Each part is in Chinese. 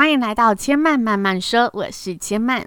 欢迎来到千曼慢慢说，我是千曼。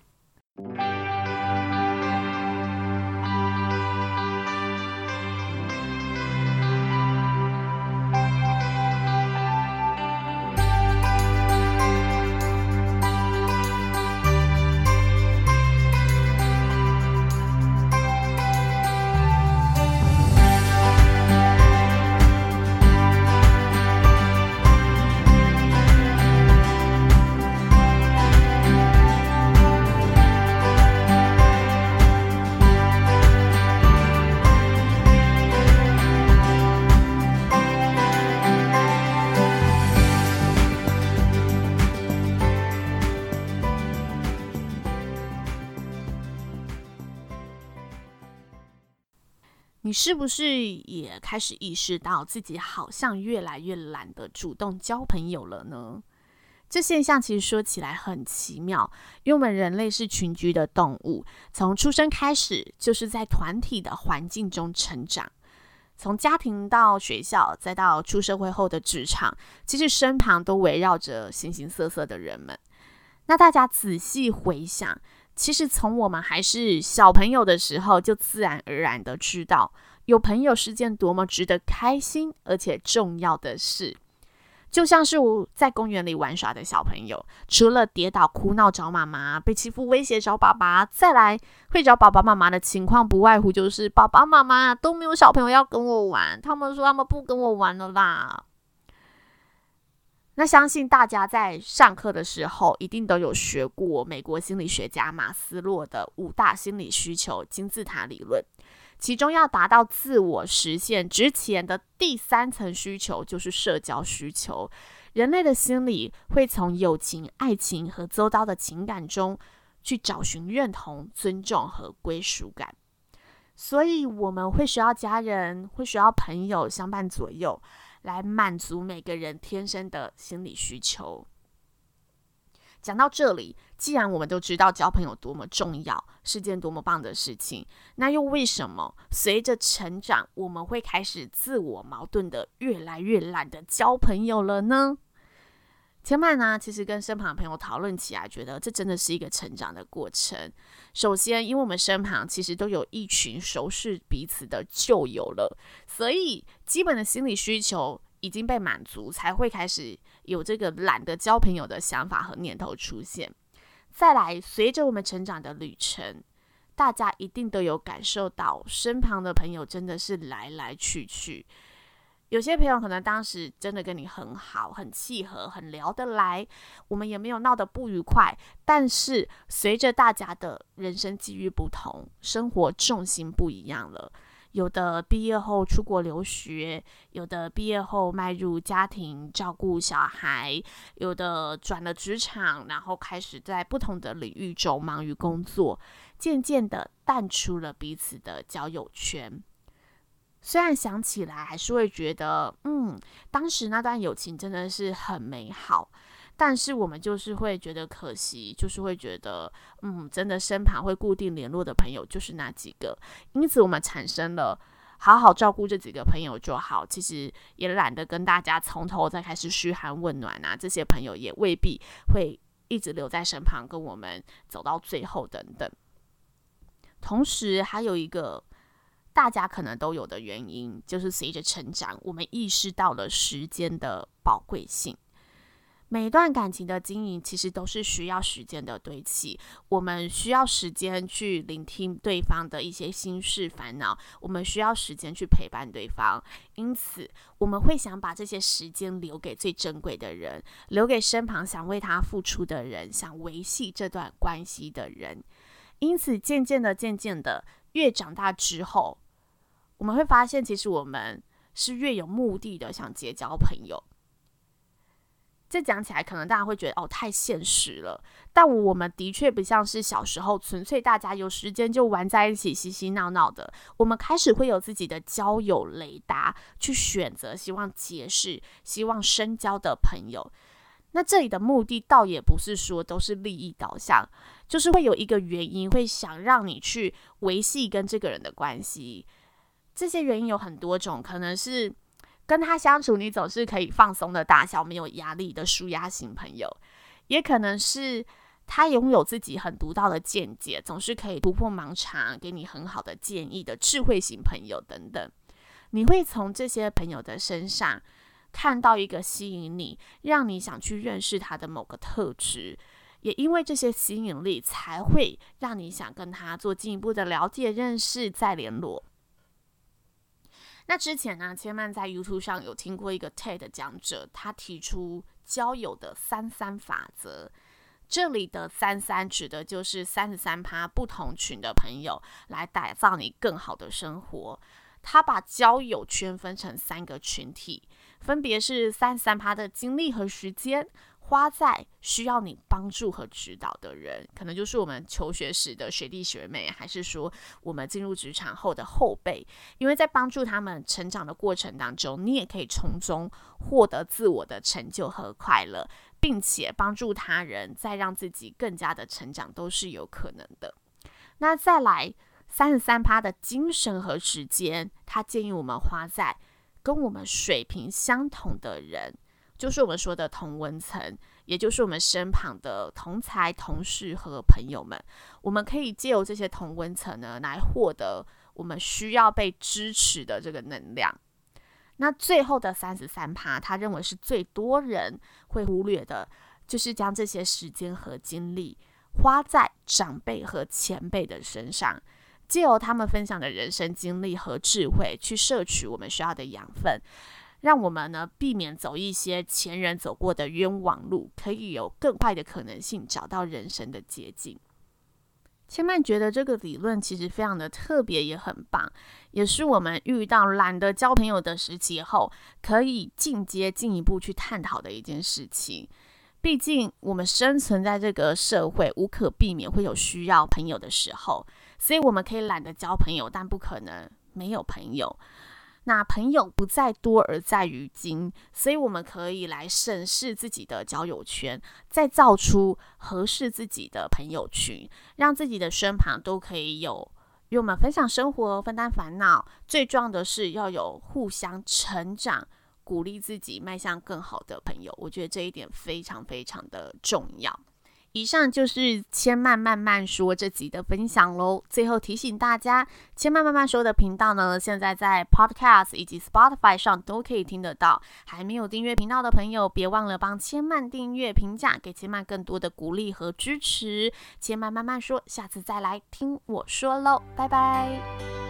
你是不是也开始意识到自己好像越来越懒得主动交朋友了呢？这现象其实说起来很奇妙，因为我们人类是群居的动物，从出生开始就是在团体的环境中成长，从家庭到学校，再到出社会后的职场，其实身旁都围绕着形形色色的人们。那大家仔细回想。其实从我们还是小朋友的时候，就自然而然的知道，有朋友是件多么值得开心而且重要的事。就像是我在公园里玩耍的小朋友，除了跌倒哭闹找妈妈，被欺负威胁找爸爸，再来会找爸爸妈妈的情况，不外乎就是爸爸妈妈都没有小朋友要跟我玩，他们说他们不跟我玩了啦。那相信大家在上课的时候，一定都有学过美国心理学家马斯洛的五大心理需求金字塔理论。其中要达到自我实现之前的第三层需求，就是社交需求。人类的心理会从友情、爱情和周遭的情感中去找寻认同、尊重和归属感。所以我们会需要家人，会需要朋友相伴左右。来满足每个人天生的心理需求。讲到这里，既然我们都知道交朋友多么重要，是件多么棒的事情，那又为什么随着成长，我们会开始自我矛盾的越来越懒得交朋友了呢？千嫚呢，其实跟身旁的朋友讨论起来，觉得这真的是一个成长的过程。首先，因为我们身旁其实都有一群熟识彼此的旧友了，所以基本的心理需求已经被满足，才会开始有这个懒得交朋友的想法和念头出现。再来，随着我们成长的旅程，大家一定都有感受到，身旁的朋友真的是来来去去。有些朋友可能当时真的跟你很好，很契合，很聊得来，我们也没有闹得不愉快。但是随着大家的人生际遇不同，生活重心不一样了，有的毕业后出国留学，有的毕业后迈入家庭照顾小孩，有的转了职场，然后开始在不同的领域中忙于工作，渐渐的淡出了彼此的交友圈。虽然想起来还是会觉得，嗯，当时那段友情真的是很美好，但是我们就是会觉得可惜，就是会觉得，嗯，真的身旁会固定联络的朋友就是那几个，因此我们产生了好好照顾这几个朋友就好。其实也懒得跟大家从头再开始嘘寒问暖啊，这些朋友也未必会一直留在身旁跟我们走到最后等等。同时还有一个。大家可能都有的原因，就是随着成长，我们意识到了时间的宝贵性。每段感情的经营，其实都是需要时间的堆砌。我们需要时间去聆听对方的一些心事烦恼，我们需要时间去陪伴对方。因此，我们会想把这些时间留给最珍贵的人，留给身旁想为他付出的人，想维系这段关系的人。因此，渐渐的，渐渐的，越长大之后，我们会发现，其实我们是越有目的的想结交朋友。这讲起来，可能大家会觉得哦，太现实了。但我们的确不像是小时候，纯粹大家有时间就玩在一起，嬉嬉闹闹的。我们开始会有自己的交友雷达，去选择希望结识、希望深交的朋友。那这里的目的，倒也不是说都是利益导向，就是会有一个原因，会想让你去维系跟这个人的关系。这些原因有很多种，可能是跟他相处，你总是可以放松的大笑，没有压力的舒压型朋友；也可能是他拥有自己很独到的见解，总是可以突破盲肠，给你很好的建议的智慧型朋友等等。你会从这些朋友的身上看到一个吸引你，让你想去认识他的某个特质，也因为这些吸引力，才会让你想跟他做进一步的了解、认识、再联络。那之前呢，千曼在 YouTube 上有听过一个 TED 讲者，他提出交友的三三法则。这里的三三指的就是三十三趴不同群的朋友，来打造你更好的生活。他把交友圈分成三个群体，分别是三十三趴的精力和时间。花在需要你帮助和指导的人，可能就是我们求学时的学弟学妹，还是说我们进入职场后的后辈。因为在帮助他们成长的过程当中，你也可以从中获得自我的成就和快乐，并且帮助他人，再让自己更加的成长，都是有可能的。那再来三十三趴的精神和时间，他建议我们花在跟我们水平相同的人。就是我们说的同温层，也就是我们身旁的同才、同事和朋友们。我们可以借由这些同温层呢，来获得我们需要被支持的这个能量。那最后的三十三趴，他认为是最多人会忽略的，就是将这些时间和精力花在长辈和前辈的身上，借由他们分享的人生经历和智慧，去摄取我们需要的养分。让我们呢避免走一些前人走过的冤枉路，可以有更快的可能性找到人生的捷径。千曼觉得这个理论其实非常的特别，也很棒，也是我们遇到懒得交朋友的时期后，可以进阶进一步去探讨的一件事情。毕竟我们生存在这个社会，无可避免会有需要朋友的时候，所以我们可以懒得交朋友，但不可能没有朋友。那朋友不在多而在于精，所以我们可以来审视自己的交友圈，再造出合适自己的朋友群，让自己的身旁都可以有与我们分享生活、分担烦恼。最重要的是要有互相成长、鼓励自己迈向更好的朋友。我觉得这一点非常非常的重要。以上就是千曼慢慢说这集的分享喽。最后提醒大家，千曼慢慢说的频道呢，现在在 Podcast 以及 Spotify 上都可以听得到。还没有订阅频道的朋友，别忘了帮千曼订阅、评价，给千曼更多的鼓励和支持。千曼慢慢说，下次再来听我说喽，拜拜。